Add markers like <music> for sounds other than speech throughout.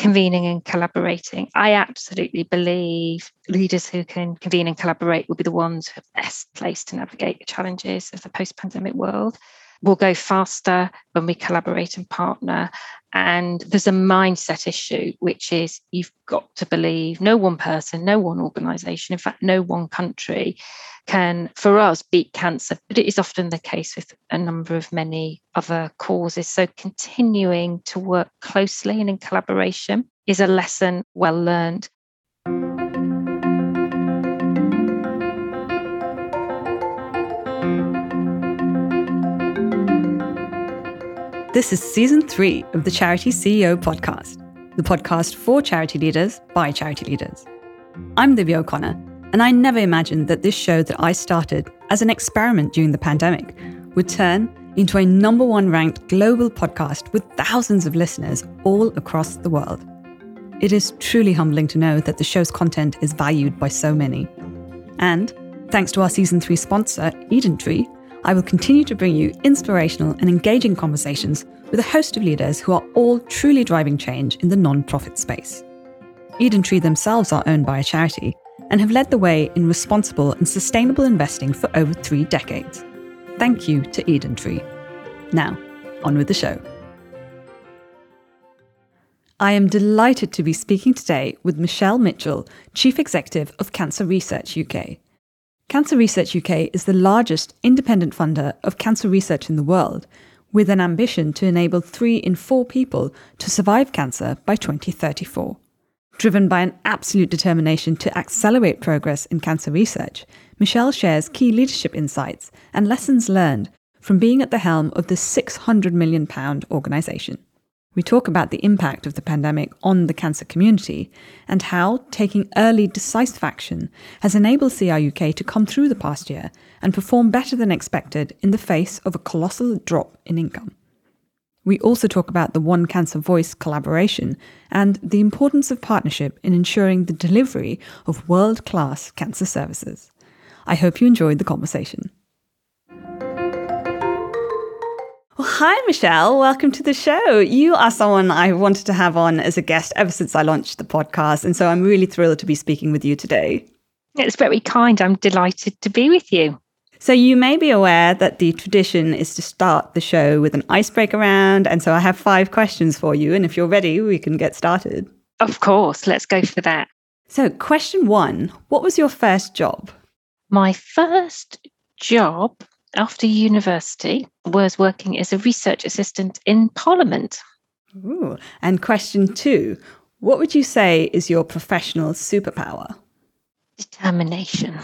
convening and collaborating. I absolutely believe leaders who can convene and collaborate will be the ones who are best placed to navigate the challenges of the post pandemic world. We'll go faster when we collaborate and partner. And there's a mindset issue, which is you've got to believe no one person, no one organization, in fact, no one country can, for us, beat cancer. But it is often the case with a number of many other causes. So continuing to work closely and in collaboration is a lesson well learned. This is season three of the Charity CEO podcast, the podcast for charity leaders by charity leaders. I'm Livia O'Connor, and I never imagined that this show that I started as an experiment during the pandemic would turn into a number one ranked global podcast with thousands of listeners all across the world. It is truly humbling to know that the show's content is valued by so many. And thanks to our season three sponsor, Eden Tree, I will continue to bring you inspirational and engaging conversations with a host of leaders who are all truly driving change in the non-profit space. Eden Tree themselves are owned by a charity and have led the way in responsible and sustainable investing for over three decades. Thank you to Eden Tree. Now, on with the show. I am delighted to be speaking today with Michelle Mitchell, Chief Executive of Cancer Research UK. Cancer Research UK is the largest independent funder of cancer research in the world, with an ambition to enable three in four people to survive cancer by 2034. Driven by an absolute determination to accelerate progress in cancer research, Michelle shares key leadership insights and lessons learned from being at the helm of this £600 million organisation. We talk about the impact of the pandemic on the cancer community and how taking early decisive action has enabled CRUK to come through the past year and perform better than expected in the face of a colossal drop in income. We also talk about the One Cancer Voice collaboration and the importance of partnership in ensuring the delivery of world class cancer services. I hope you enjoyed the conversation. Well, hi, Michelle. Welcome to the show. You are someone I wanted to have on as a guest ever since I launched the podcast. And so I'm really thrilled to be speaking with you today. It's very kind. I'm delighted to be with you. So, you may be aware that the tradition is to start the show with an icebreaker round. And so I have five questions for you. And if you're ready, we can get started. Of course. Let's go for that. So, question one What was your first job? My first job after university was working as a research assistant in Parliament. Ooh. And question two What would you say is your professional superpower? Determination.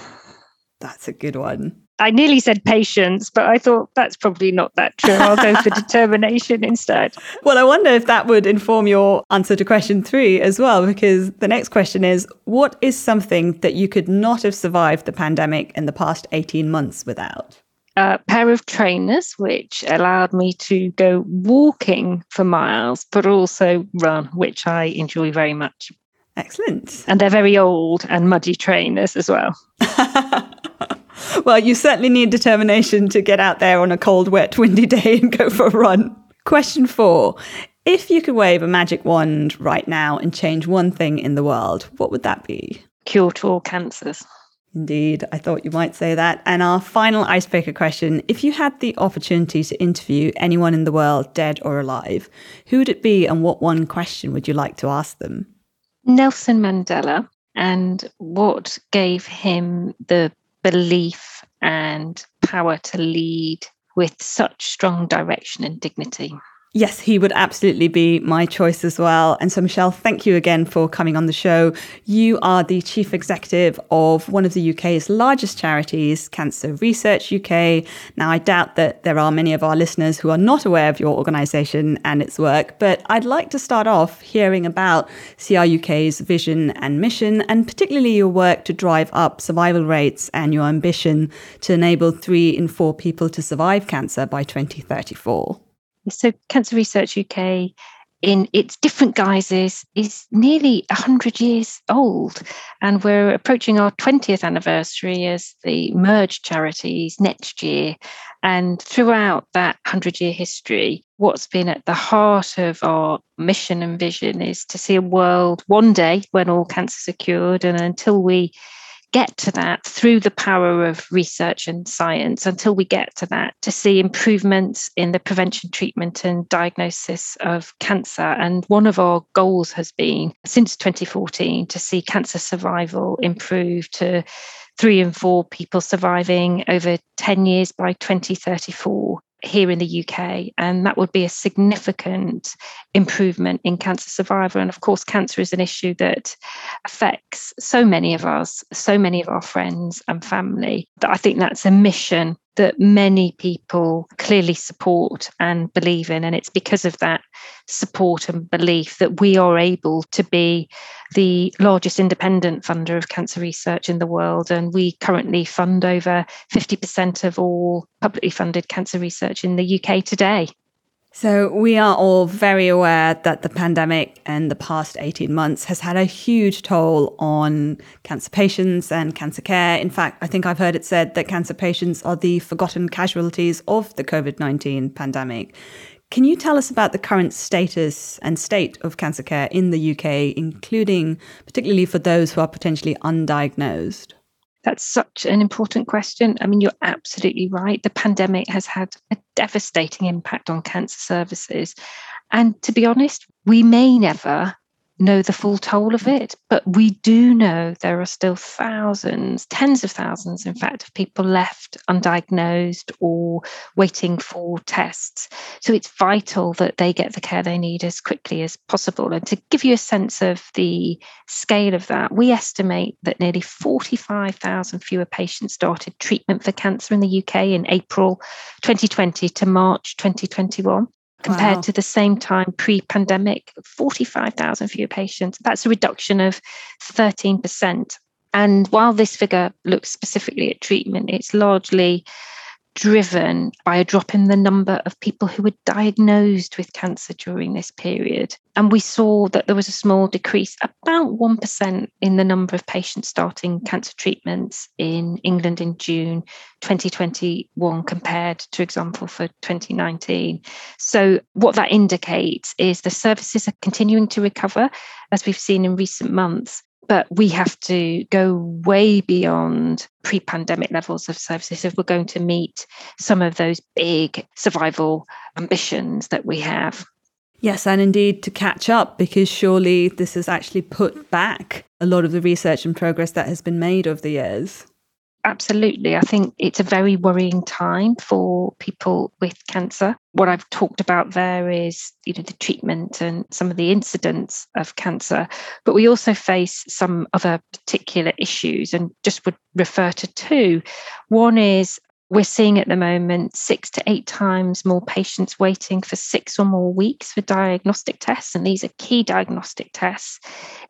That's a good one. I nearly said patience, but I thought that's probably not that true. I'll go for <laughs> determination instead. Well, I wonder if that would inform your answer to question three as well, because the next question is What is something that you could not have survived the pandemic in the past 18 months without? A pair of trainers, which allowed me to go walking for miles, but also run, which I enjoy very much. Excellent. And they're very old and muddy trainers as well. <laughs> well, you certainly need determination to get out there on a cold, wet, windy day and go for a run. Question four If you could wave a magic wand right now and change one thing in the world, what would that be? Cure to all cancers. Indeed, I thought you might say that. And our final icebreaker question if you had the opportunity to interview anyone in the world, dead or alive, who would it be and what one question would you like to ask them? Nelson Mandela. And what gave him the belief and power to lead with such strong direction and dignity? Yes, he would absolutely be my choice as well. And so, Michelle, thank you again for coming on the show. You are the chief executive of one of the UK's largest charities, Cancer Research UK. Now, I doubt that there are many of our listeners who are not aware of your organisation and its work, but I'd like to start off hearing about CRUK's vision and mission, and particularly your work to drive up survival rates and your ambition to enable three in four people to survive cancer by 2034. So, Cancer Research UK in its different guises is nearly 100 years old. And we're approaching our 20th anniversary as the merged charities next year. And throughout that 100 year history, what's been at the heart of our mission and vision is to see a world one day when all cancers are cured. And until we get to that through the power of research and science until we get to that to see improvements in the prevention, treatment, and diagnosis of cancer. And one of our goals has been since 2014 to see cancer survival improve to three and four people surviving over 10 years by 2034 here in the UK. And that would be a significant improvement in cancer survival. And of course, cancer is an issue that affects so many of us, so many of our friends and family, that I think that's a mission that many people clearly support and believe in. And it's because of that support and belief that we are able to be the largest independent funder of cancer research in the world. And we currently fund over 50% of all publicly funded cancer research in the UK today. So, we are all very aware that the pandemic and the past 18 months has had a huge toll on cancer patients and cancer care. In fact, I think I've heard it said that cancer patients are the forgotten casualties of the COVID 19 pandemic. Can you tell us about the current status and state of cancer care in the UK, including particularly for those who are potentially undiagnosed? That's such an important question. I mean, you're absolutely right. The pandemic has had a devastating impact on cancer services. And to be honest, we may never know the full toll of it, but we do know there are still thousands, tens of thousands, in fact, of people left undiagnosed or waiting for tests. So it's vital that they get the care they need as quickly as possible. And to give you a sense of the scale of that, we estimate that nearly 45,000 fewer patients started treatment for cancer in the UK in April 2020 to March 2021 compared wow. to the same time pre pandemic, 45,000 fewer patients. That's a reduction of 13%. And while this figure looks specifically at treatment, it's largely driven by a drop in the number of people who were diagnosed with cancer during this period. And we saw that there was a small decrease, about 1% in the number of patients starting cancer treatments in England in June 2021 compared to example for 2019. So what that indicates is the services are continuing to recover as we've seen in recent months but we have to go way beyond pre pandemic levels of services if we're going to meet some of those big survival ambitions that we have. Yes, and indeed to catch up, because surely this has actually put back a lot of the research and progress that has been made over the years absolutely. I think it's a very worrying time for people with cancer. What I've talked about there is, you know, the treatment and some of the incidents of cancer, but we also face some other particular issues and just would refer to two. One is we're seeing at the moment six to eight times more patients waiting for six or more weeks for diagnostic tests. And these are key diagnostic tests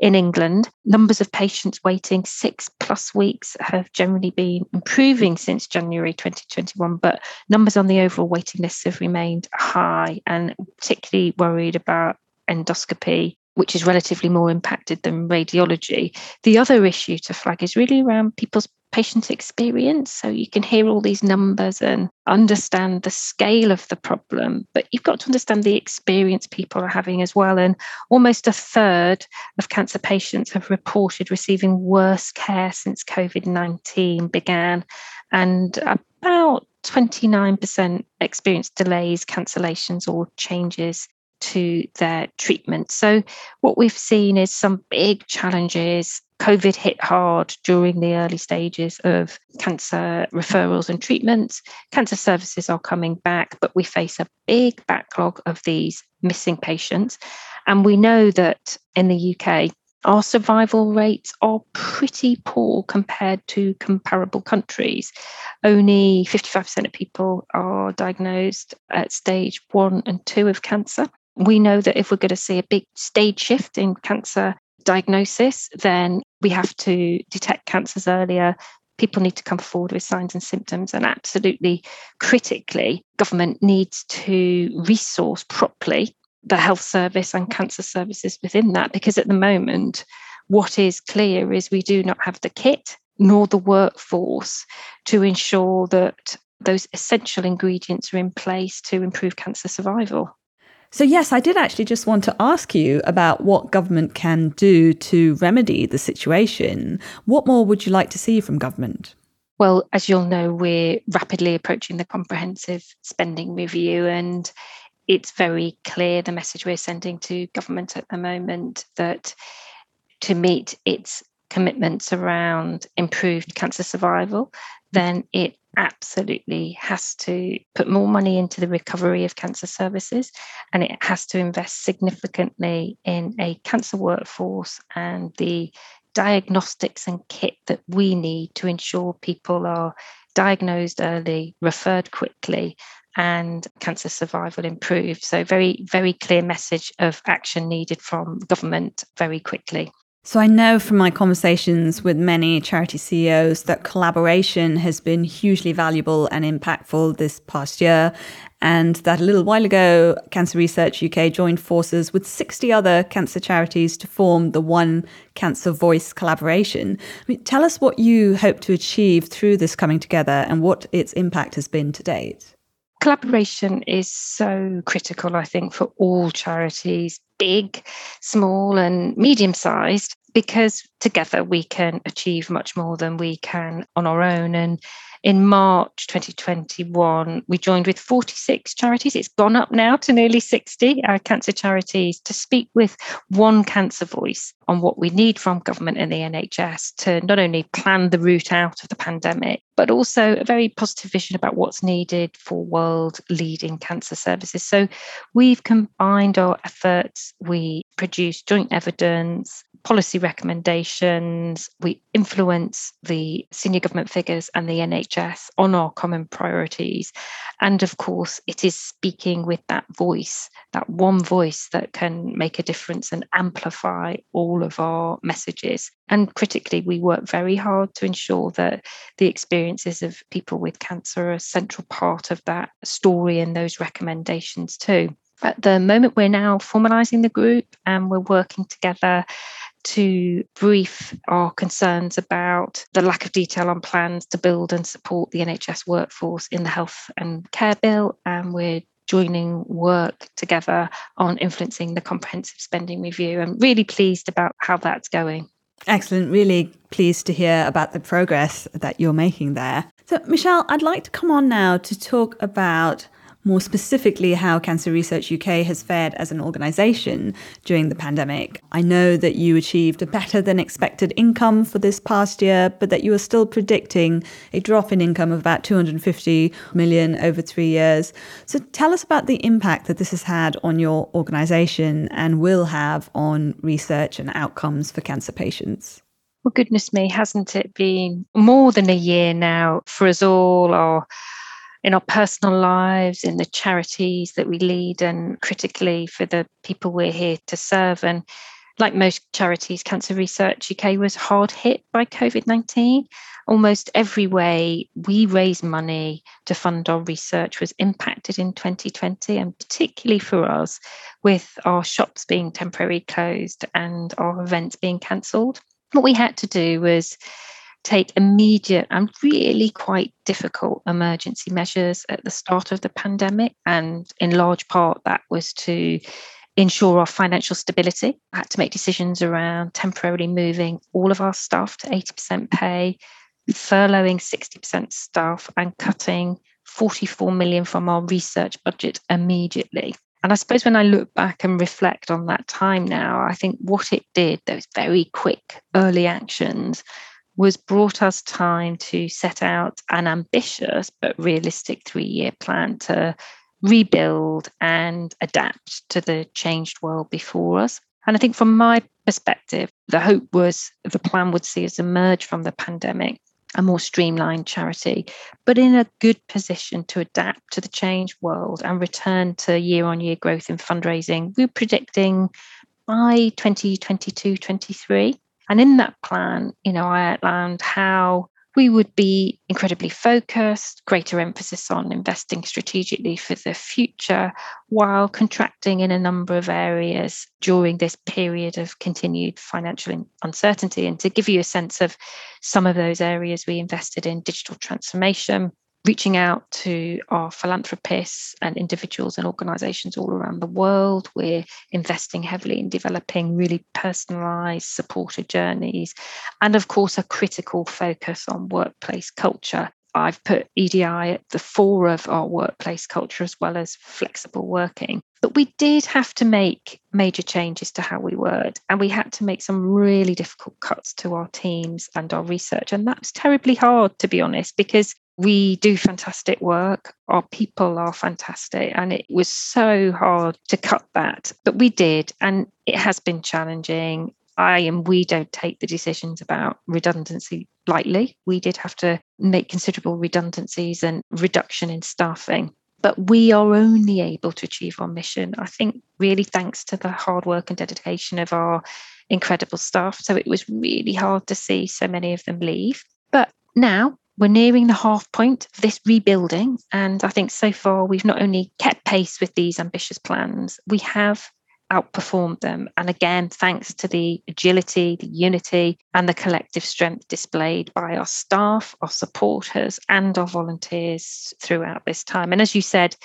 in England. Numbers of patients waiting six plus weeks have generally been improving since January 2021, but numbers on the overall waiting lists have remained high and particularly worried about endoscopy which is relatively more impacted than radiology. The other issue to flag is really around people's patient experience. So you can hear all these numbers and understand the scale of the problem, but you've got to understand the experience people are having as well. And almost a third of cancer patients have reported receiving worse care since COVID 19 began. And about 29% experienced delays, cancellations, or changes to their treatment. So, what we've seen is some big challenges. COVID hit hard during the early stages of cancer referrals and treatments. Cancer services are coming back, but we face a big backlog of these missing patients. And we know that in the UK, our survival rates are pretty poor compared to comparable countries. Only 55% of people are diagnosed at stage one and two of cancer we know that if we're going to see a big stage shift in cancer diagnosis, then we have to detect cancers earlier. People need to come forward with signs and symptoms, and absolutely critically, government needs to resource properly the health service and cancer services within that, because at the moment, what is clear is we do not have the kit nor the workforce to ensure that those essential ingredients are in place to improve cancer survival. So, yes, I did actually just want to ask you about what government can do to remedy the situation. What more would you like to see from government? Well, as you'll know, we're rapidly approaching the comprehensive spending review, and it's very clear the message we're sending to government at the moment that to meet its commitments around improved cancer survival, then it absolutely has to put more money into the recovery of cancer services and it has to invest significantly in a cancer workforce and the diagnostics and kit that we need to ensure people are diagnosed early, referred quickly, and cancer survival improved. So, very, very clear message of action needed from government very quickly. So I know from my conversations with many charity CEOs that collaboration has been hugely valuable and impactful this past year. And that a little while ago, Cancer Research UK joined forces with 60 other cancer charities to form the One Cancer Voice collaboration. I mean, tell us what you hope to achieve through this coming together and what its impact has been to date collaboration is so critical, I think, for all charities, big, small, and medium sized, because together we can achieve much more than we can on our own. And in March 2021, we joined with 46 charities. It's gone up now to nearly 60 our cancer charities to speak with one cancer voice on what we need from government and the NHS to not only plan the route out of the pandemic, but also a very positive vision about what's needed for world leading cancer services. So we've combined our efforts, we produce joint evidence, policy recommendations, we influence the senior government figures and the NHS on our common priorities. And of course, it is speaking with that voice, that one voice that can make a difference and amplify all of our messages. And critically, we work very hard to ensure that the experiences of people with cancer are a central part of that story and those recommendations too. At the moment, we're now formalising the group and we're working together to brief our concerns about the lack of detail on plans to build and support the NHS workforce in the health and care bill. And we're joining work together on influencing the comprehensive spending review. I'm really pleased about how that's going. Excellent. Really pleased to hear about the progress that you're making there. So, Michelle, I'd like to come on now to talk about more specifically how Cancer Research UK has fared as an organisation during the pandemic. I know that you achieved a better than expected income for this past year, but that you are still predicting a drop in income of about 250 million over three years. So tell us about the impact that this has had on your organisation and will have on research and outcomes for cancer patients. Well, goodness me, hasn't it been more than a year now for us all? Or in our personal lives, in the charities that we lead, and critically for the people we're here to serve. And like most charities, Cancer Research UK was hard hit by COVID 19. Almost every way we raise money to fund our research was impacted in 2020, and particularly for us, with our shops being temporarily closed and our events being cancelled. What we had to do was take immediate and really quite difficult emergency measures at the start of the pandemic. And in large part, that was to ensure our financial stability. I had to make decisions around temporarily moving all of our staff to 80% pay, furloughing 60% staff, and cutting 44 million from our research budget immediately. And I suppose when I look back and reflect on that time now, I think what it did, those very quick early actions, was brought us time to set out an ambitious but realistic three year plan to rebuild and adapt to the changed world before us. And I think from my perspective, the hope was the plan would see us emerge from the pandemic a more streamlined charity, but in a good position to adapt to the changed world and return to year on year growth in fundraising. We're predicting by 2022 23. And in that plan, you know, I outlined how we would be incredibly focused, greater emphasis on investing strategically for the future, while contracting in a number of areas during this period of continued financial uncertainty. And to give you a sense of some of those areas, we invested in digital transformation, reaching out to our philanthropists and individuals and organizations all around the world. We're investing heavily in developing really personalized supporter journeys. And of course, a critical focus on workplace culture. I've put EDI at the fore of our workplace culture as well as flexible working. But we did have to make major changes to how we worked, and we had to make some really difficult cuts to our teams and our research. And that's terribly hard, to be honest, because we do fantastic work. Our people are fantastic. And it was so hard to cut that, but we did. And it has been challenging. I and we don't take the decisions about redundancy lightly. We did have to make considerable redundancies and reduction in staffing. But we are only able to achieve our mission, I think, really thanks to the hard work and dedication of our incredible staff. So it was really hard to see so many of them leave. But now we're nearing the half point of this rebuilding. And I think so far we've not only kept pace with these ambitious plans, we have outperformed them. And again, thanks to the agility, the unity, and the collective strength displayed by our staff, our supporters, and our volunteers throughout this time. And as you said,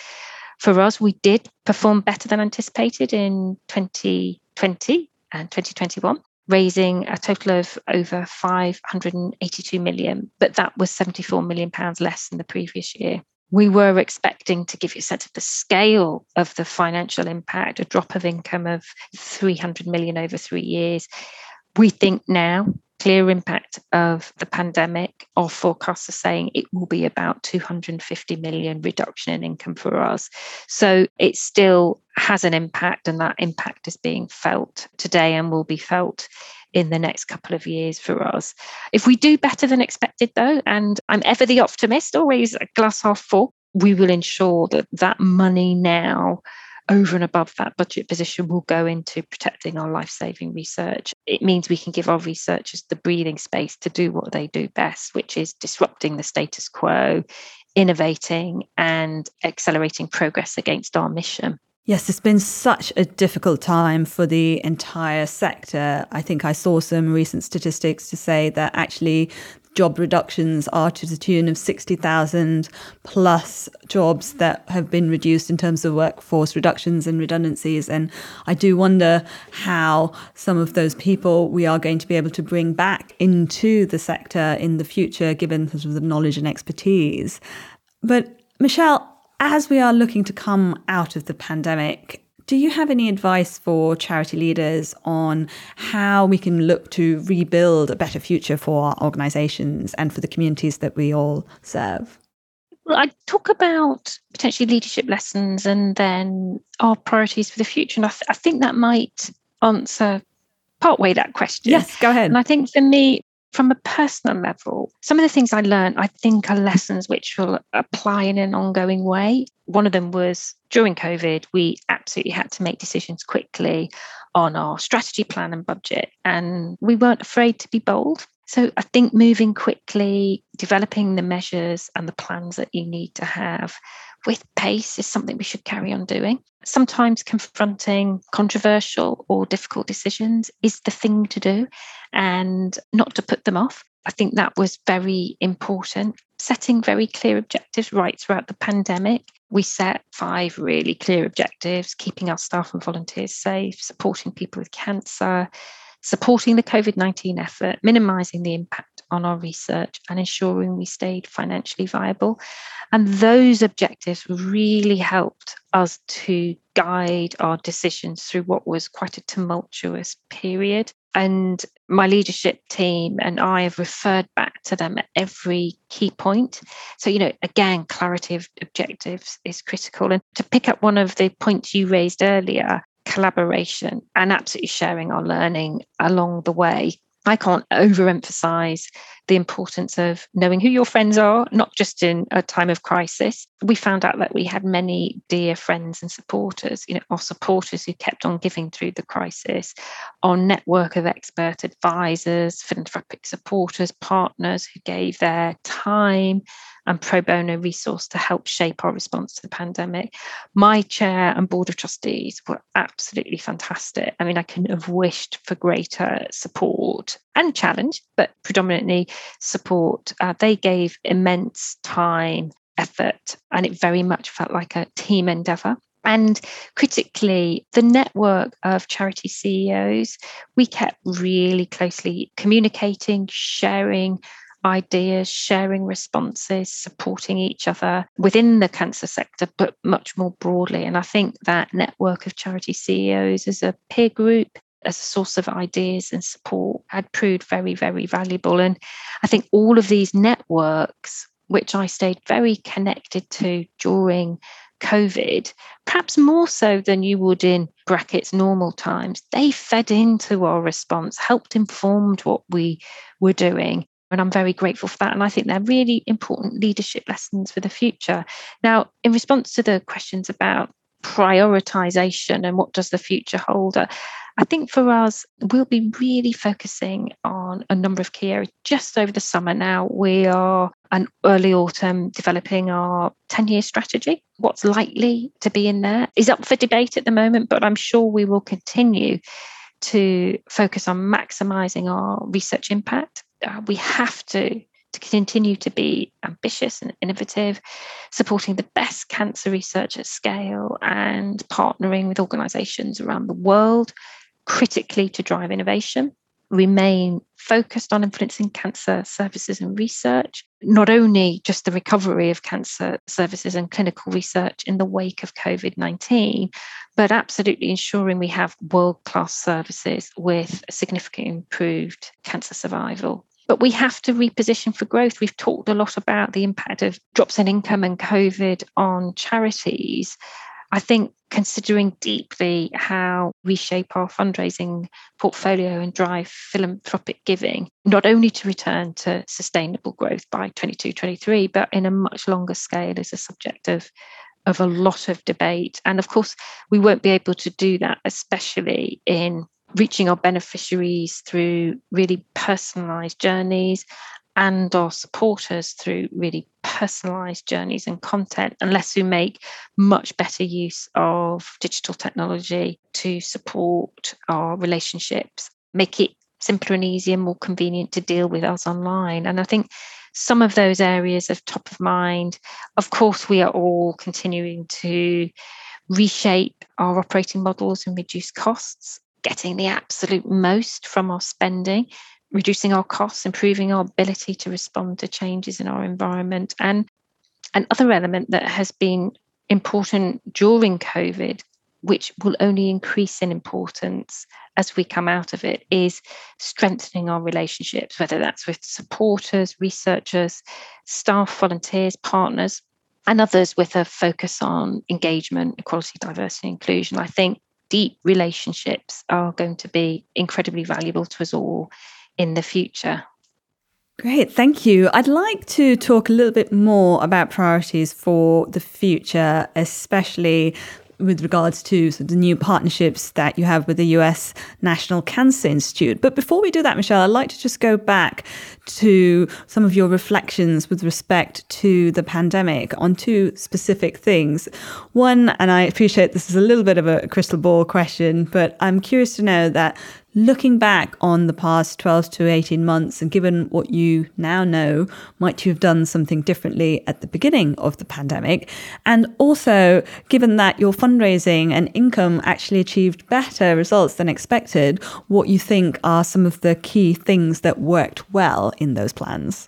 for us, we did perform better than anticipated in 2020 and 2021 raising a total of over 582 million, but that was 74 million pounds less than the previous year. We were expecting to give you a sense of the scale of the financial impact, a drop of income of 300 million over three years. We think now, clear impact of the pandemic, our forecasts are saying it will be about 250 million reduction in income for us. So it still has an impact, and that impact is being felt today and will be felt in the next couple of years for us. If we do better than expected, though, and I'm ever the optimist, always a glass half full, we will ensure that that money now over and above that budget position will go into protecting our life saving research. It means we can give our researchers the breathing space to do what they do best, which is disrupting the status quo, innovating, and accelerating progress against our mission. Yes, it's been such a difficult time for the entire sector. I think I saw some recent statistics to say that actually job reductions are to the tune of 60,000 plus jobs that have been reduced in terms of workforce reductions and redundancies. And I do wonder how some of those people we are going to be able to bring back into the sector in the future, given sort of the knowledge and expertise. But Michelle, as we are looking to come out of the pandemic, do you have any advice for charity leaders on how we can look to rebuild a better future for our organizations and for the communities that we all serve? Well, I talk about potentially leadership lessons and then our priorities for the future. And I, th- I think that might answer partway that question. Yes, go ahead. And I think for me, from a personal level, some of the things I learned, I think, are lessons which will apply in an ongoing way. One of them was during COVID, we absolutely had to make decisions quickly on our strategy plan and budget, and we weren't afraid to be bold. So I think moving quickly, developing the measures and the plans that you need to have with pace is something we should carry on doing. Sometimes confronting controversial or difficult decisions is the thing to do and not to put them off. I think that was very important. Setting very clear objectives right throughout the pandemic. We set five really clear objectives keeping our staff and volunteers safe, supporting people with cancer, supporting the COVID 19 effort, minimising the impact on our research, and ensuring we stayed financially viable. And those objectives really helped us to guide our decisions through what was quite a tumultuous period. And my leadership team and I have referred back to them at every key point. So, you know, again, clarity of objectives is critical. And to pick up one of the points you raised earlier, collaboration and absolutely sharing our learning along the way. I can't overemphasize the importance of knowing who your friends are, not just in a time of crisis. We found out that we had many dear friends and supporters, you know, our supporters who kept on giving through the crisis, our network of expert advisors, philanthropic supporters, partners who gave their time and pro bono resource to help shape our response to the pandemic. My chair and board of trustees were absolutely fantastic. I mean, I couldn't have wished for greater support and challenge, but predominantly support. Uh, they gave immense time, effort, and it very much felt like a team endeavour. And critically, the network of charity CEOs, we kept really closely communicating, sharing ideas, sharing responses, supporting each other within the cancer sector, but much more broadly. And I think that network of charity CEOs as a peer group, as a source of ideas and support, had proved very, very valuable. And I think all of these networks, which I stayed very connected to during COVID, perhaps more so than you would in brackets normal times, they fed into our response, helped informed what we were doing. And I'm very grateful for that. And I think they're really important leadership lessons for the future. Now, in response to the questions about prioritization and what does the future hold, uh, I think for us, we'll be really focusing on a number of key areas. Just over the summer now, we are an early autumn developing our 10 year strategy. What's likely to be in there is up for debate at the moment, but I'm sure we will continue to focus on maximizing our research impact uh, we have to to continue to be ambitious and innovative, supporting the best cancer research at scale and partnering with organizations around the world, critically to drive innovation, remain focused on influencing cancer services and research, not only just the recovery of cancer services and clinical research in the wake of COVID 19, but absolutely ensuring we have world class services with significantly improved cancer survival but we have to reposition for growth. We've talked a lot about the impact of drops in income and COVID on charities. I think considering deeply how we shape our fundraising portfolio and drive philanthropic giving, not only to return to sustainable growth by 22, 23, but in a much longer scale is a subject of of a lot of debate. And of course, we won't be able to do that, especially in reaching our beneficiaries through really personalized journeys and our supporters through really personalized journeys and content, unless we make much better use of digital technology to support our relationships, make it simpler and easier, more convenient to deal with us online. And I think some of those areas of top of mind, of course, we are all continuing to reshape our operating models and reduce costs getting the absolute most from our spending, reducing our costs, improving our ability to respond to changes in our environment. And another element that has been important during COVID, which will only increase in importance as we come out of it, is strengthening our relationships, whether that's with supporters, researchers, staff, volunteers, partners, and others with a focus on engagement, equality, diversity, inclusion. I think deep relationships are going to be incredibly valuable to us all in the future. Great, thank you. I'd like to talk a little bit more about priorities for the future, especially with regards to the new partnerships that you have with the US National Cancer Institute. But before we do that, Michelle, I'd like to just go back to some of your reflections with respect to the pandemic on two specific things. One, and I appreciate this is a little bit of a crystal ball question, but I'm curious to know that looking back on the past 12 to 18 months and given what you now know, might you have done something differently at the beginning of the pandemic? And also, given that your fundraising and income actually achieved better results than expected, what you think are some of the key things that worked well in those plans?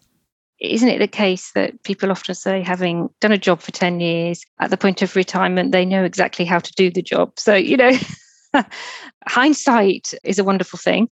isn't it the case that people often say, having done a job for 10 years, at the point of retirement, they know exactly how to do the job? So, you know, <laughs> <laughs> hindsight is a wonderful thing.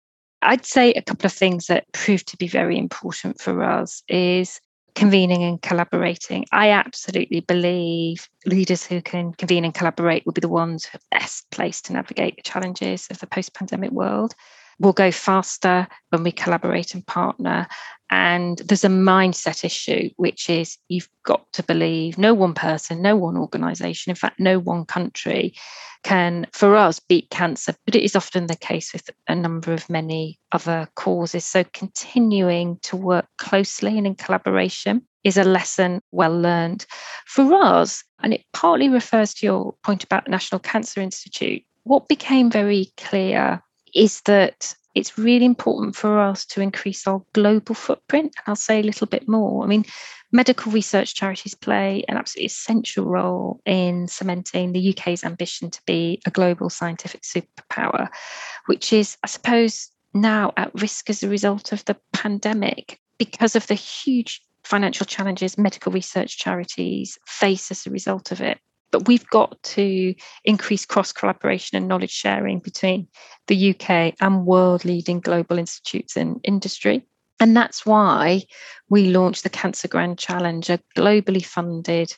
I'd say a couple of things that proved to be very important for us is convening and collaborating. I absolutely believe leaders who can convene and collaborate will be the ones who are best placed to navigate the challenges of the post pandemic world. We'll go faster when we collaborate and partner. And there's a mindset issue, which is you've got to believe no one person, no one organization, in fact, no one country can, for us, beat cancer. But it is often the case with a number of many other causes. So continuing to work closely and in collaboration is a lesson well learned. For us, and it partly refers to your point about the National Cancer Institute, what became very clear is that it's really important for us to increase our global footprint. And I'll say a little bit more. I mean, medical research charities play an absolutely essential role in cementing the UK's ambition to be a global scientific superpower, which is, I suppose, now at risk as a result of the pandemic because of the huge financial challenges medical research charities face as a result of it. But we've got to increase cross collaboration and knowledge sharing between the UK and world leading global institutes in industry. And that's why we launched the Cancer Grand Challenge, a globally funded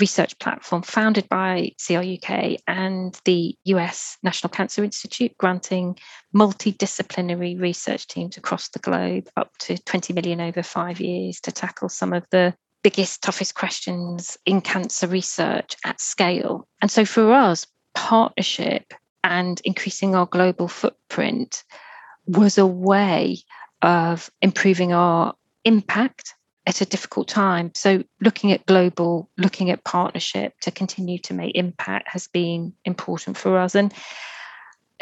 research platform founded by CRUK and the US National Cancer Institute, granting multidisciplinary research teams across the globe up to 20 million over five years to tackle some of the biggest, toughest questions in cancer research at scale. And so for us, partnership and increasing our global footprint was a way of improving our impact at a difficult time. So, looking at global, looking at partnership to continue to make impact has been important for us. And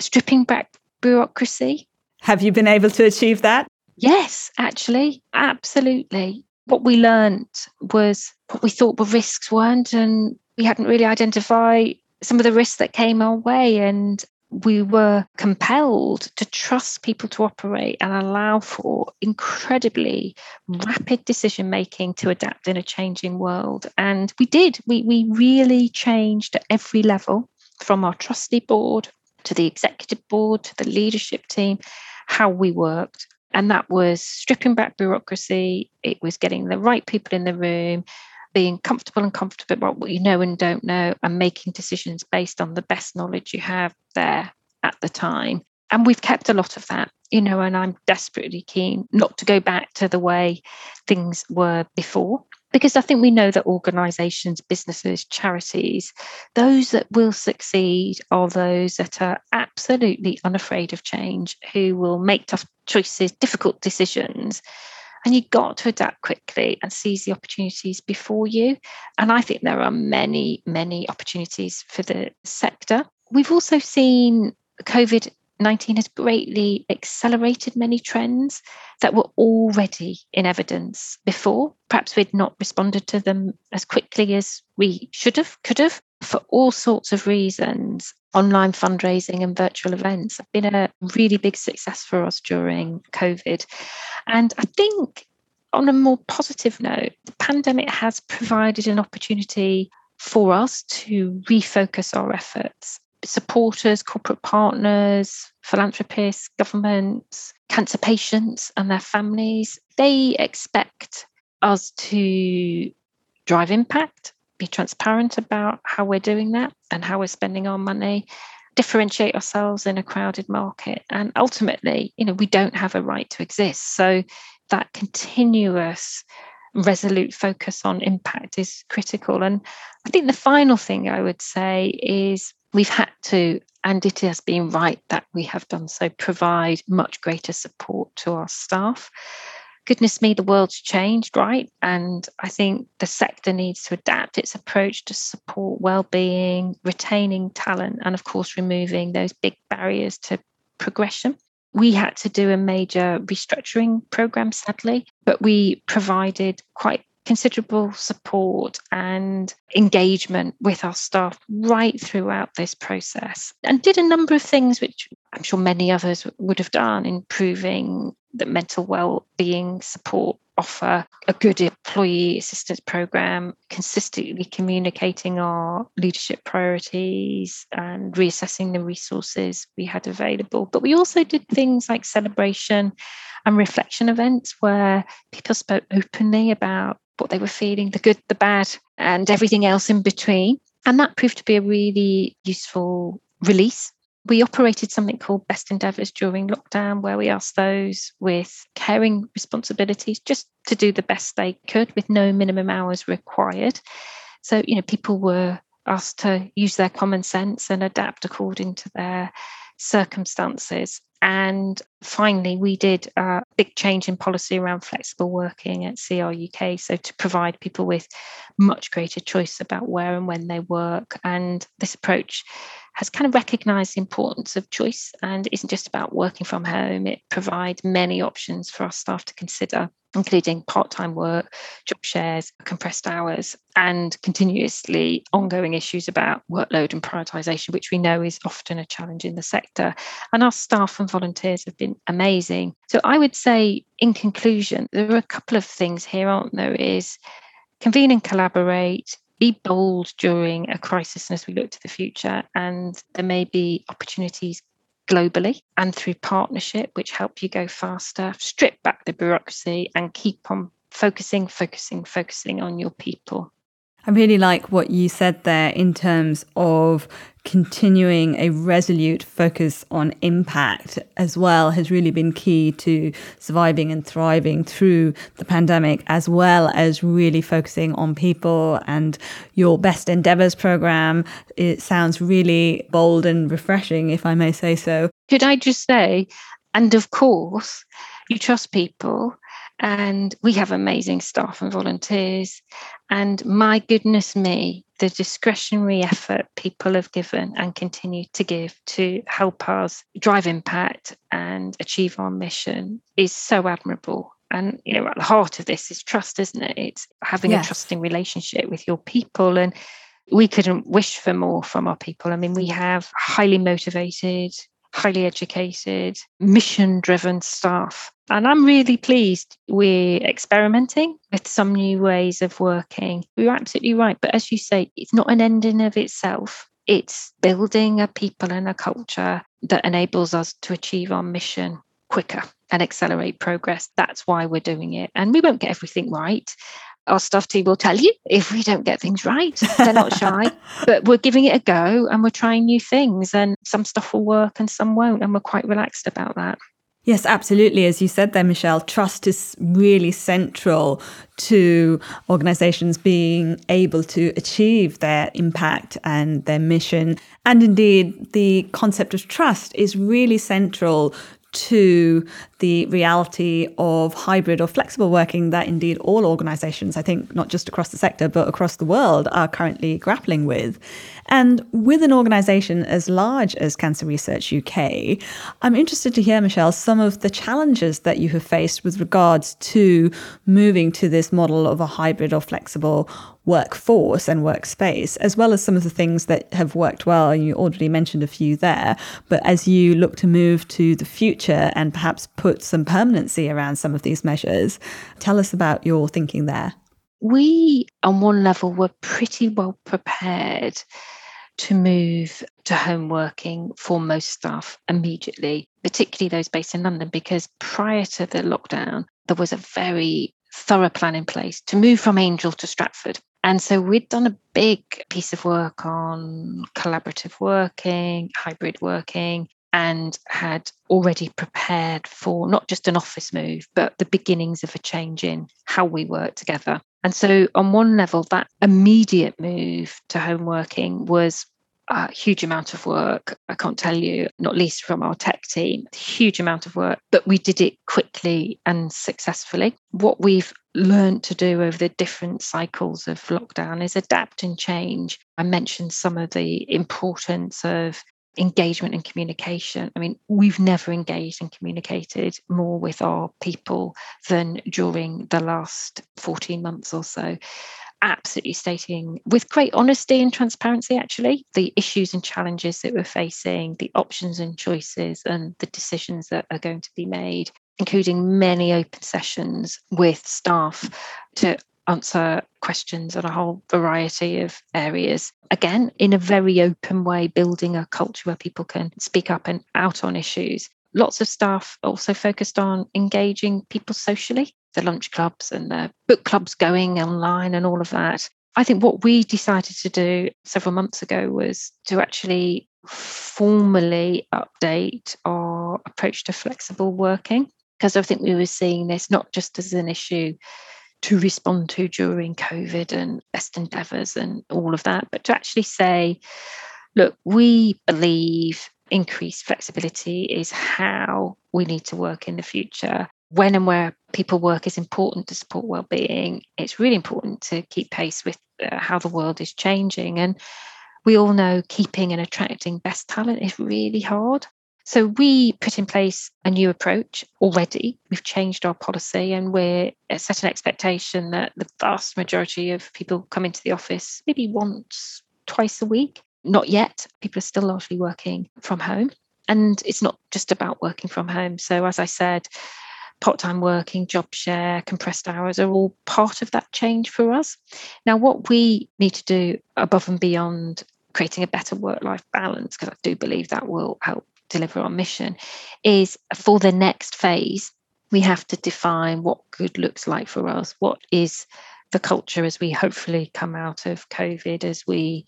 stripping back bureaucracy. Have you been able to achieve that? Yes, actually, absolutely what we learned was what we thought were risks weren't, and we hadn't really identified some of the risks that came our way. And we were compelled to trust people to operate and allow for incredibly rapid decision making to adapt in a changing world. And we did. We, we really changed at every level from our trustee board to the executive board to the leadership team, how we worked. And that was stripping back bureaucracy, it was getting the right people in the room, being comfortable and comfortable about what you know and don't know, and making decisions based on the best knowledge you have there at the time. And we've kept a lot of that, you know, and I'm desperately keen not to go back to the way things were before because I think we know that organizations, businesses, charities, those that will succeed are those that are absolutely unafraid of change, who will make tough choices, difficult decisions. And you've got to adapt quickly and seize the opportunities before you. And I think there are many, many opportunities for the sector. We've also seen COVID 19 has greatly accelerated many trends that were already in evidence before. Perhaps we'd not responded to them as quickly as we should have, could have, for all sorts of reasons. Online fundraising and virtual events have been a really big success for us during COVID. And I think, on a more positive note, the pandemic has provided an opportunity for us to refocus our efforts supporters, corporate partners, philanthropists, governments, cancer patients, and their families, they expect us to drive impact, be transparent about how we're doing that and how we're spending our money, differentiate ourselves in a crowded market. And ultimately, you know, we don't have a right to exist. So that continuous resolute focus on impact is critical. And I think the final thing I would say is we've had to, and it has been right that we have done so, provide much greater support to our staff. Goodness me, the world's changed, right? And I think the sector needs to adapt its approach to support well-being, retaining talent, and of course, removing those big barriers to progression. We had to do a major restructuring program, sadly, but we provided quite considerable support and engagement with our staff right throughout this process and did a number of things which I'm sure many others would have done, improving the mental well-being support offer a good employee assistance program, consistently communicating our leadership priorities and reassessing the resources we had available. But we also did things like celebration and reflection events where people spoke openly about what they were feeling the good, the bad, and everything else in between. And that proved to be a really useful release. We operated something called Best Endeavours during lockdown, where we asked those with caring responsibilities just to do the best they could with no minimum hours required. So, you know, people were asked to use their common sense and adapt according to their circumstances. And finally, we did a big change in policy around flexible working at CR UK. So, to provide people with much greater choice about where and when they work. And this approach has kind of recognized the importance of choice and isn't just about working from home. It provides many options for our staff to consider including part time work, job shares, compressed hours, and continuously ongoing issues about workload and prioritisation, which we know is often a challenge in the sector. And our staff and volunteers have been amazing. So I would say, in conclusion, there are a couple of things here, aren't there? Is convene and collaborate, be bold during a crisis and as we look to the future. And there may be opportunities globally and through partnership, which help you go faster, strip back the bureaucracy and keep on focusing, focusing, focusing on your people. I really like what you said there in terms of continuing a resolute focus on impact as well has really been key to surviving and thriving through the pandemic, as well as really focusing on people and your best endeavors program. It sounds really bold and refreshing, if I may say so. Could I just say, and of course, you trust people and we have amazing staff and volunteers. And my goodness me, the discretionary effort people have given and continue to give to help us drive impact and achieve our mission is so admirable. And you know, at the heart of this is trust, isn't it? It's having yes. a trusting relationship with your people. And we couldn't wish for more from our people. I mean, we mm. have highly motivated, highly educated, mission driven staff. And I'm really pleased we're experimenting with some new ways of working. You're absolutely right. But as you say, it's not an end in of itself. It's building a people and a culture that enables us to achieve our mission quicker and accelerate progress. That's why we're doing it. And we won't get everything right our staff team will tell you if we don't get things right. They're not shy, <laughs> but we're giving it a go and we're trying new things. And some stuff will work and some won't. And we're quite relaxed about that. Yes, absolutely. As you said there, Michelle, trust is really central to organizations being able to achieve their impact and their mission. And indeed, the concept of trust is really central to the reality of hybrid or flexible working that indeed all organizations, I think not just across the sector, but across the world, are currently grappling with. And with an organization as large as Cancer Research UK, I'm interested to hear, Michelle, some of the challenges that you have faced with regards to moving to this model of a hybrid or flexible workforce and workspace, as well as some of the things that have worked well. You already mentioned a few there. But as you look to move to the future and perhaps put some permanency around some of these measures, tell us about your thinking there. We, on one level, were pretty well prepared to move to home working for most staff immediately, particularly those based in London, because prior to the lockdown, there was a very thorough plan in place to move from Angel to Stratford. And so we'd done a big piece of work on collaborative working, hybrid working, and had already prepared for not just an office move, but the beginnings of a change in how we work together. And so, on one level, that immediate move to home working was a huge amount of work. I can't tell you, not least from our tech team, huge amount of work, but we did it quickly and successfully. What we've learned to do over the different cycles of lockdown is adapt and change. I mentioned some of the importance of engagement and communication. I mean, we've never engaged and communicated more with our people than during the last 14 months or so absolutely stating with great honesty and transparency, actually, the issues and challenges that we're facing, the options and choices, and the decisions that are going to be made, including many open sessions with staff to answer questions on a whole variety of areas. Again, in a very open way, building a culture where people can speak up and out on issues. Lots of staff also focused on engaging people socially the lunch clubs and the book clubs going online and all of that. I think what we decided to do several months ago was to actually formally update our approach to flexible working because I think we were seeing this not just as an issue to respond to during COVID and best endeavours and all of that, but to actually say, look, we believe increased flexibility is how we need to work in the future. When and where people work is important to support well-being. It's really important to keep pace with uh, how the world is changing, and we all know keeping and attracting best talent is really hard. So we put in place a new approach already. We've changed our policy and we're uh, set an expectation that the vast majority of people come into the office maybe once, twice a week. Not yet. People are still largely working from home. And it's not just about working from home. So, as I said, part time working, job share, compressed hours are all part of that change for us. Now, what we need to do above and beyond creating a better work life balance, because I do believe that will help deliver our mission is for the next phase we have to define what good looks like for us what is the culture as we hopefully come out of covid as we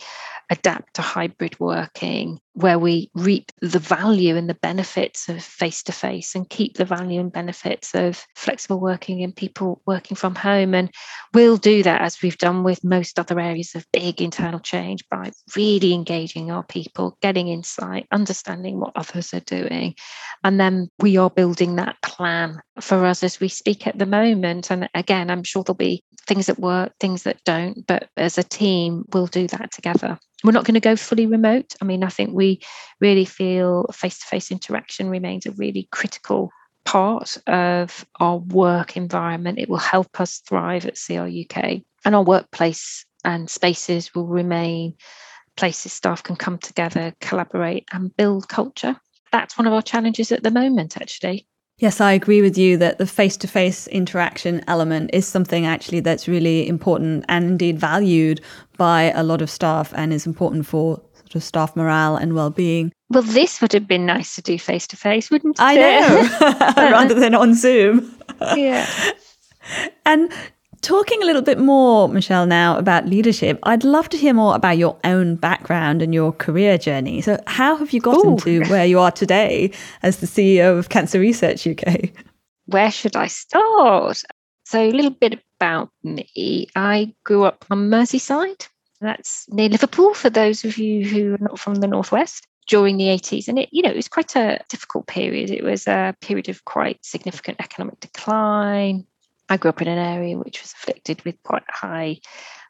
adapt to hybrid working where we reap the value and the benefits of face to face and keep the value and benefits of flexible working and people working from home. And we'll do that as we've done with most other areas of big internal change by really engaging our people, getting insight, understanding what others are doing. And then we are building that plan for us as we speak at the moment. And again, I'm sure there'll be things that work, things that don't, but as a team, we'll do that together. We're not going to go fully remote. I mean, I think we really feel face to face interaction remains a really critical part of our work environment. It will help us thrive at CR UK, and our workplace and spaces will remain places staff can come together, collaborate, and build culture. That's one of our challenges at the moment, actually. Yes, I agree with you that the face to face interaction element is something actually that's really important and indeed valued by a lot of staff and is important for sort of staff morale and well being. Well, this would have been nice to do face to face, wouldn't it? I know, <laughs> <laughs> rather than on Zoom. yeah. <laughs> And Talking a little bit more, Michelle, now about leadership, I'd love to hear more about your own background and your career journey. So, how have you gotten Ooh. to where you are today as the CEO of Cancer Research UK? Where should I start? So, a little bit about me. I grew up on Merseyside. That's near Liverpool for those of you who are not from the Northwest during the 80s. And it, you know, it was quite a difficult period. It was a period of quite significant economic decline, I grew up in an area which was afflicted with quite high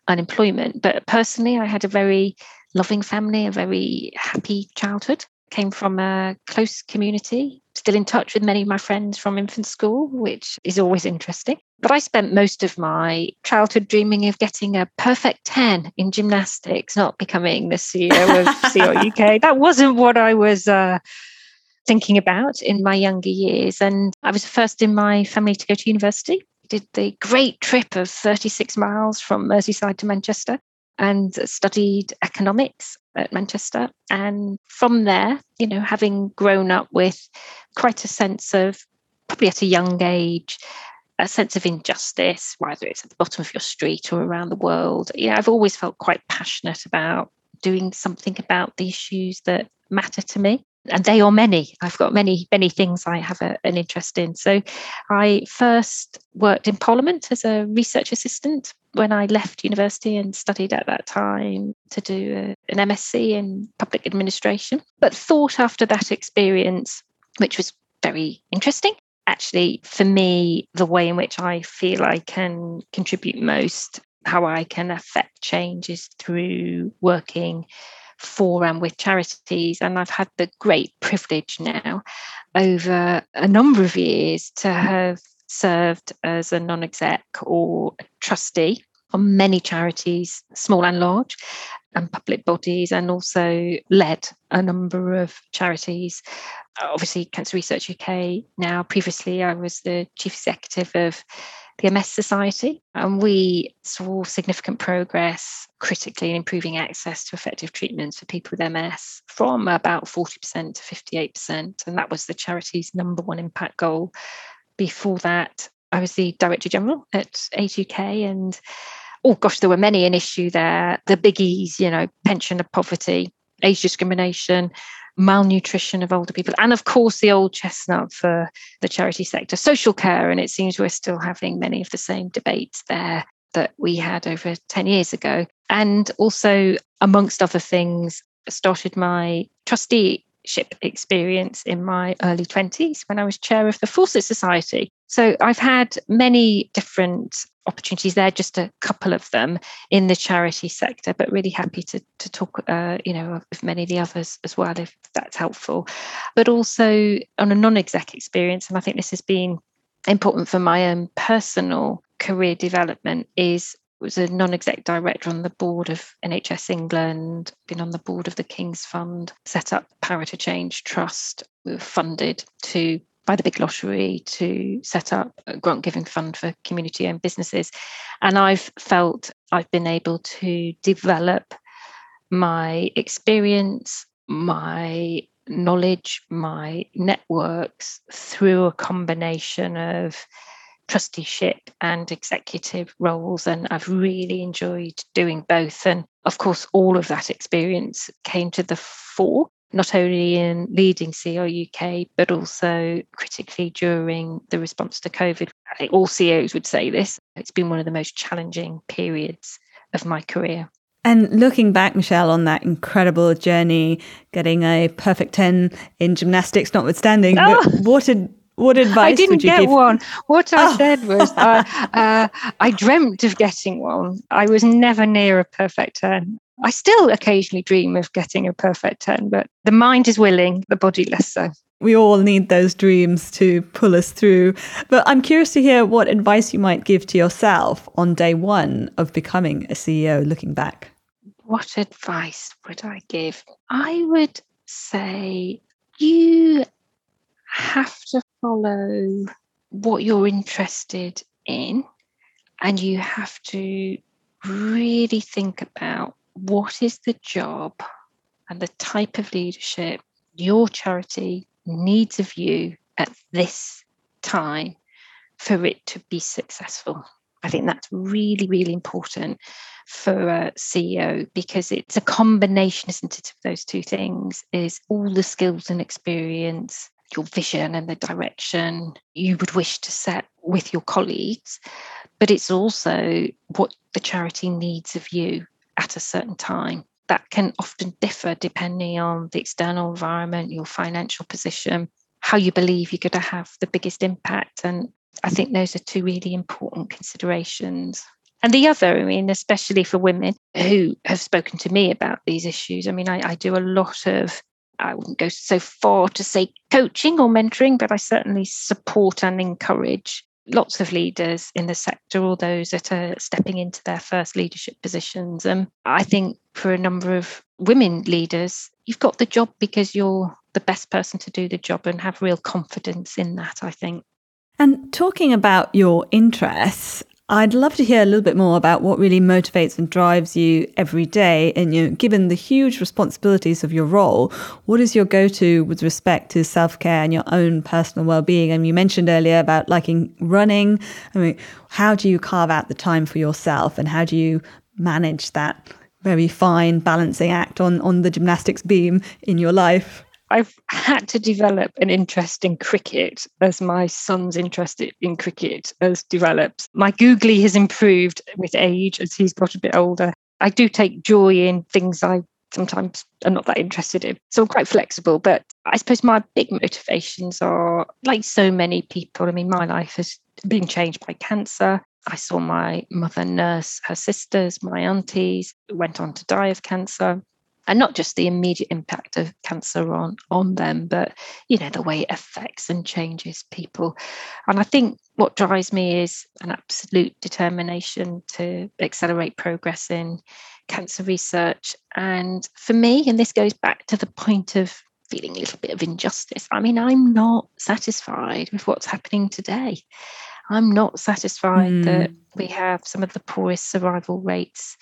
unemployment. But personally, I had a very loving family, a very happy childhood. Came from a close community, still in touch with many of my friends from infant school, which is always interesting. But I spent most of my childhood dreaming of getting a perfect 10 in gymnastics, not becoming the CEO of <laughs> CR UK. That wasn't what I was uh, thinking about in my younger years. And I was the first in my family to go to university did the great trip of 36 miles from Merseyside to Manchester and studied economics at Manchester. And from there, you know, having grown up with quite a sense of, probably at a young age, a sense of injustice, whether it's at the bottom of your street or around the world. You know, I've always felt quite passionate about doing something about the issues that matter to me and they are many. I've got many, many things I have a, an interest in. So I first worked in Parliament as a research assistant when I left university and studied at that time to do a, an MSc in public administration. But thought after that experience, which was very interesting, actually, for me, the way in which I feel I can contribute most, how I can affect change is through working for and with charities. And I've had the great privilege now over a number of years to mm-hmm. have served as a non exec or trustee on many charities, small and large, and public bodies, and also led a number of charities. Obviously, Cancer Research UK now. Previously, I was the chief executive of the MS Society, and we saw significant progress critically in improving access to effective treatments for people with MS from about 40% to 58%. And that was the charity's number one impact goal. Before that, I was the Director General at Age UK, and oh gosh, there were many an issue there. The biggies, you know, pension of poverty, age discrimination, malnutrition of older people, and of course the old chestnut for the charity sector, social care. And it seems we're still having many of the same debates there that we had over 10 years ago. And also, amongst other things, started my trusteeship experience in my early 20s when I was chair of the Fawcett Society. So I've had many different opportunities there, just a couple of them in the charity sector, but really happy to, to talk, uh, you know, of many of the others as well, if that's helpful. But also on a non-exec experience, and I think this has been important for my own personal career development is was a non-exec director on the board of NHS England, been on the board of the King's Fund, set up Power to Change Trust. We were funded to by the big lottery to set up a grant giving fund for community owned businesses. And I've felt I've been able to develop my experience, my knowledge, my networks through a combination of trusteeship and executive roles. And I've really enjoyed doing both. And of course, all of that experience came to the fore, not only in leading CR UK, but also critically during the response to COVID. I think all CEOs would say this. It's been one of the most challenging periods of my career. And looking back, Michelle, on that incredible journey, getting a perfect 10 in gymnastics notwithstanding, oh. what a what <laughs> advice I didn't get give? one. What I oh. said was uh, uh, I dreamt of getting one. I was never near a perfect 10. I still occasionally dream of getting a perfect 10, but the mind is willing, the body less so. We all need those dreams to pull us through. But I'm curious to hear what advice you might give to yourself on day one of becoming a CEO looking back. What advice would I give? I would say you have to follow what you're interested in and you have to really think about what is the job and the type of leadership your charity needs of you at this time for it to be successful. I think that's really, really important for a CEO because it's a combination, isn't it, of those two things is all the skills and experience your vision and the direction you would wish to set with your colleagues, but it's also what the charity needs of you at a certain time. That can often differ depending on the external environment, your financial position, how you believe you're going to have the biggest impact. And I think those are two really important considerations. And the other, I mean, especially for women who have spoken to me about these issues, I mean, I, I do a lot of I wouldn't go so far to say coaching or mentoring, but I certainly support and encourage lots of leaders in the sector or those that are stepping into their first leadership positions. And I think for a number of women leaders, you've got the job because you're the best person to do the job and have real confidence in that, I think. And talking about your interests, I'd love to hear a little bit more about what really motivates and drives you every day. And you know, given the huge responsibilities of your role, what is your go-to with respect to self-care and your own personal well-being? And you mentioned earlier about liking running. I mean, how do you carve out the time for yourself, and how do you manage that very fine balancing act on on the gymnastics beam in your life? I've had to develop an interest in cricket as my son's interest in cricket has developed. My googly has improved with age as he's got a bit older. I do take joy in things I sometimes am not that interested in. So I'm quite flexible. But I suppose my big motivations are like so many people. I mean, my life has been changed by cancer. I saw my mother nurse her sisters, my aunties, went on to die of cancer and not just the immediate impact of cancer on on them but you know the way it affects and changes people. And i think what drives me is an absolute determination to accelerate progress in cancer research. And for me and this goes back to the point of feeling a little bit of injustice i mean i'm not satisfied with what's happening today. I'm not satisfied mm. that we have some of the poorest survival rates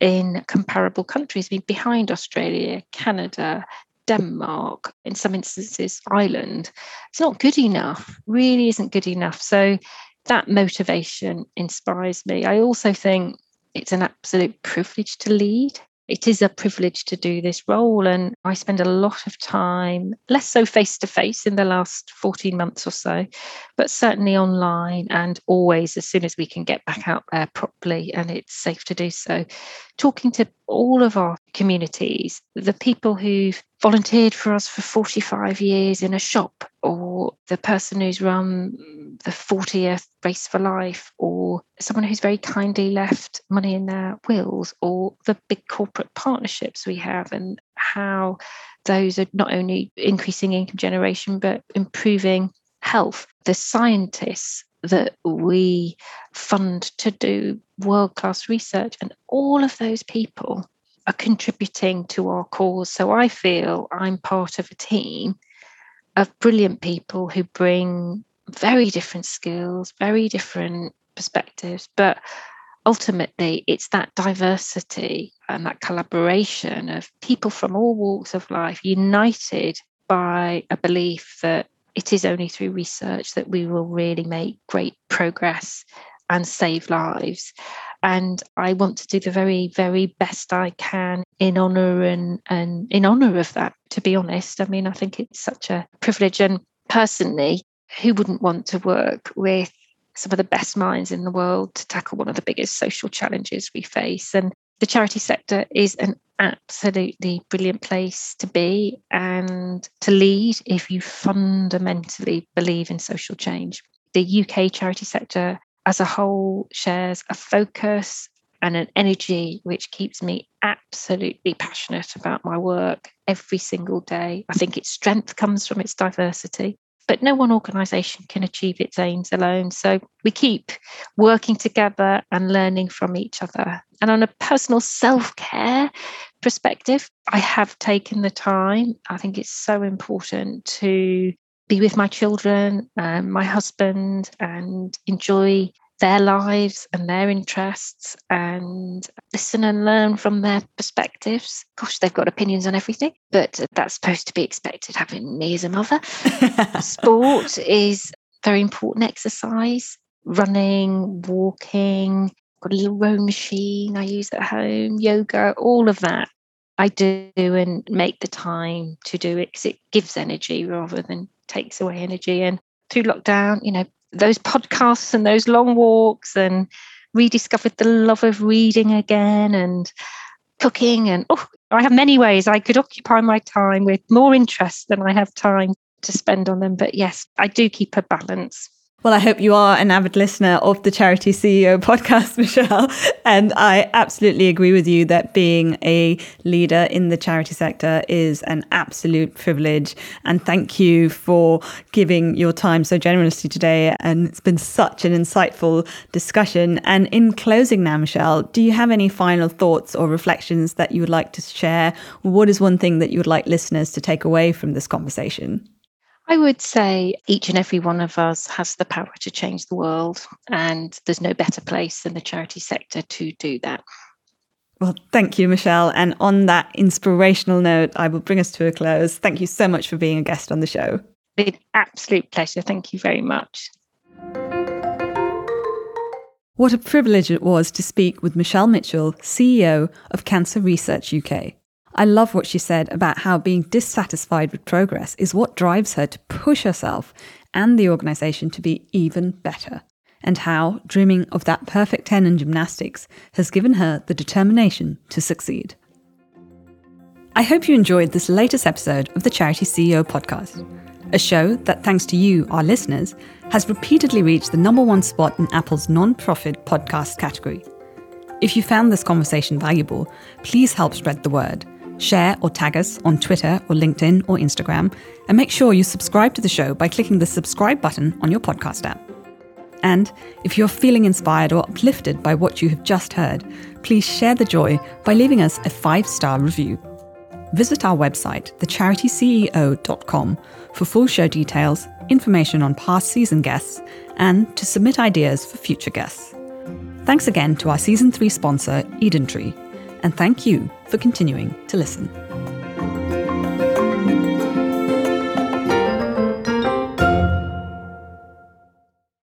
in comparable countries, I mean, behind Australia, Canada, Denmark, in some instances, Ireland. It's not good enough, really isn't good enough. So that motivation inspires me. I also think it's an absolute privilege to lead it is a privilege to do this role. And I spend a lot of time, less so face to face in the last 14 months or so, but certainly online and always as soon as we can get back out there properly and it's safe to do so, talking to all of our communities, the people who've volunteered for us for 45 years in a shop, or the person who's run the 40th Race for Life, or someone who's very kindly left money in their wills, or the big corporate partnerships we have, and how those are not only increasing income generation, but improving health. The scientists that we fund to do world class research, and all of those people are contributing to our cause. So I feel I'm part of a team of brilliant people who bring very different skills, very different perspectives, but ultimately it's that diversity and that collaboration of people from all walks of life united by a belief that it is only through research that we will really make great progress and save lives. And I want to do the very, very best I can in honor and, and in honor of that, to be honest. I mean, I think it's such a privilege. And personally, who wouldn't want to work with some of the best minds in the world to tackle one of the biggest social challenges we face? And the charity sector is an absolutely brilliant place to be and to lead if you fundamentally believe in social change. The UK charity sector as a whole shares a focus and an energy which keeps me absolutely passionate about my work every single day. I think its strength comes from its diversity but no one organization can achieve its aims alone. So we keep working together and learning from each other. And on a personal self care perspective, I have taken the time. I think it's so important to be with my children and my husband and enjoy their lives and their interests and listen and learn from their perspectives. Gosh, they've got opinions on everything, but that's supposed to be expected having me as a mother. <laughs> Sport is very important exercise, running, walking, got a little row machine I use at home, yoga, all of that. I do and make the time to do it because it gives energy rather than takes away energy. And through lockdown, you know, those podcasts and those long walks and rediscovered the love of reading again and cooking and oh i have many ways i could occupy my time with more interest than i have time to spend on them. But yes i do keep a balance well, I hope you are an avid listener of the Charity CEO podcast, <laughs> Michelle. And I absolutely agree with you that being a leader in the charity sector is an absolute privilege. And thank you for giving your time so generously today. And it's been such an insightful discussion. And in closing now, Michelle, do you have any final thoughts or reflections that you would like to share? What is one thing that you would like listeners to take away from this conversation? I would say each and every one of us has the power to change the world, and there's no better place than the charity sector to do that. Well, thank you, Michelle. And on that inspirational note, I will bring us to a close. Thank you so much for being a guest on the show. Been an absolute pleasure. Thank you very much. What a privilege it was to speak with Michelle Mitchell, CEO of Cancer Research UK. I love what she said about how being dissatisfied with progress is what drives her to push herself and the organisation to be even better, and how dreaming of that perfect 10 in gymnastics has given her the determination to succeed. I hope you enjoyed this latest episode of the Charity CEO podcast, a show that, thanks to you, our listeners, has repeatedly reached the number one spot in Apple's non profit podcast category. If you found this conversation valuable, please help spread the word Share or tag us on Twitter or LinkedIn or Instagram, and make sure you subscribe to the show by clicking the subscribe button on your podcast app. And if you're feeling inspired or uplifted by what you have just heard, please share the joy by leaving us a five star review. Visit our website, thecharityceo.com, for full show details, information on past season guests, and to submit ideas for future guests. Thanks again to our season 3 sponsor, EdenTree and thank you for continuing to listen.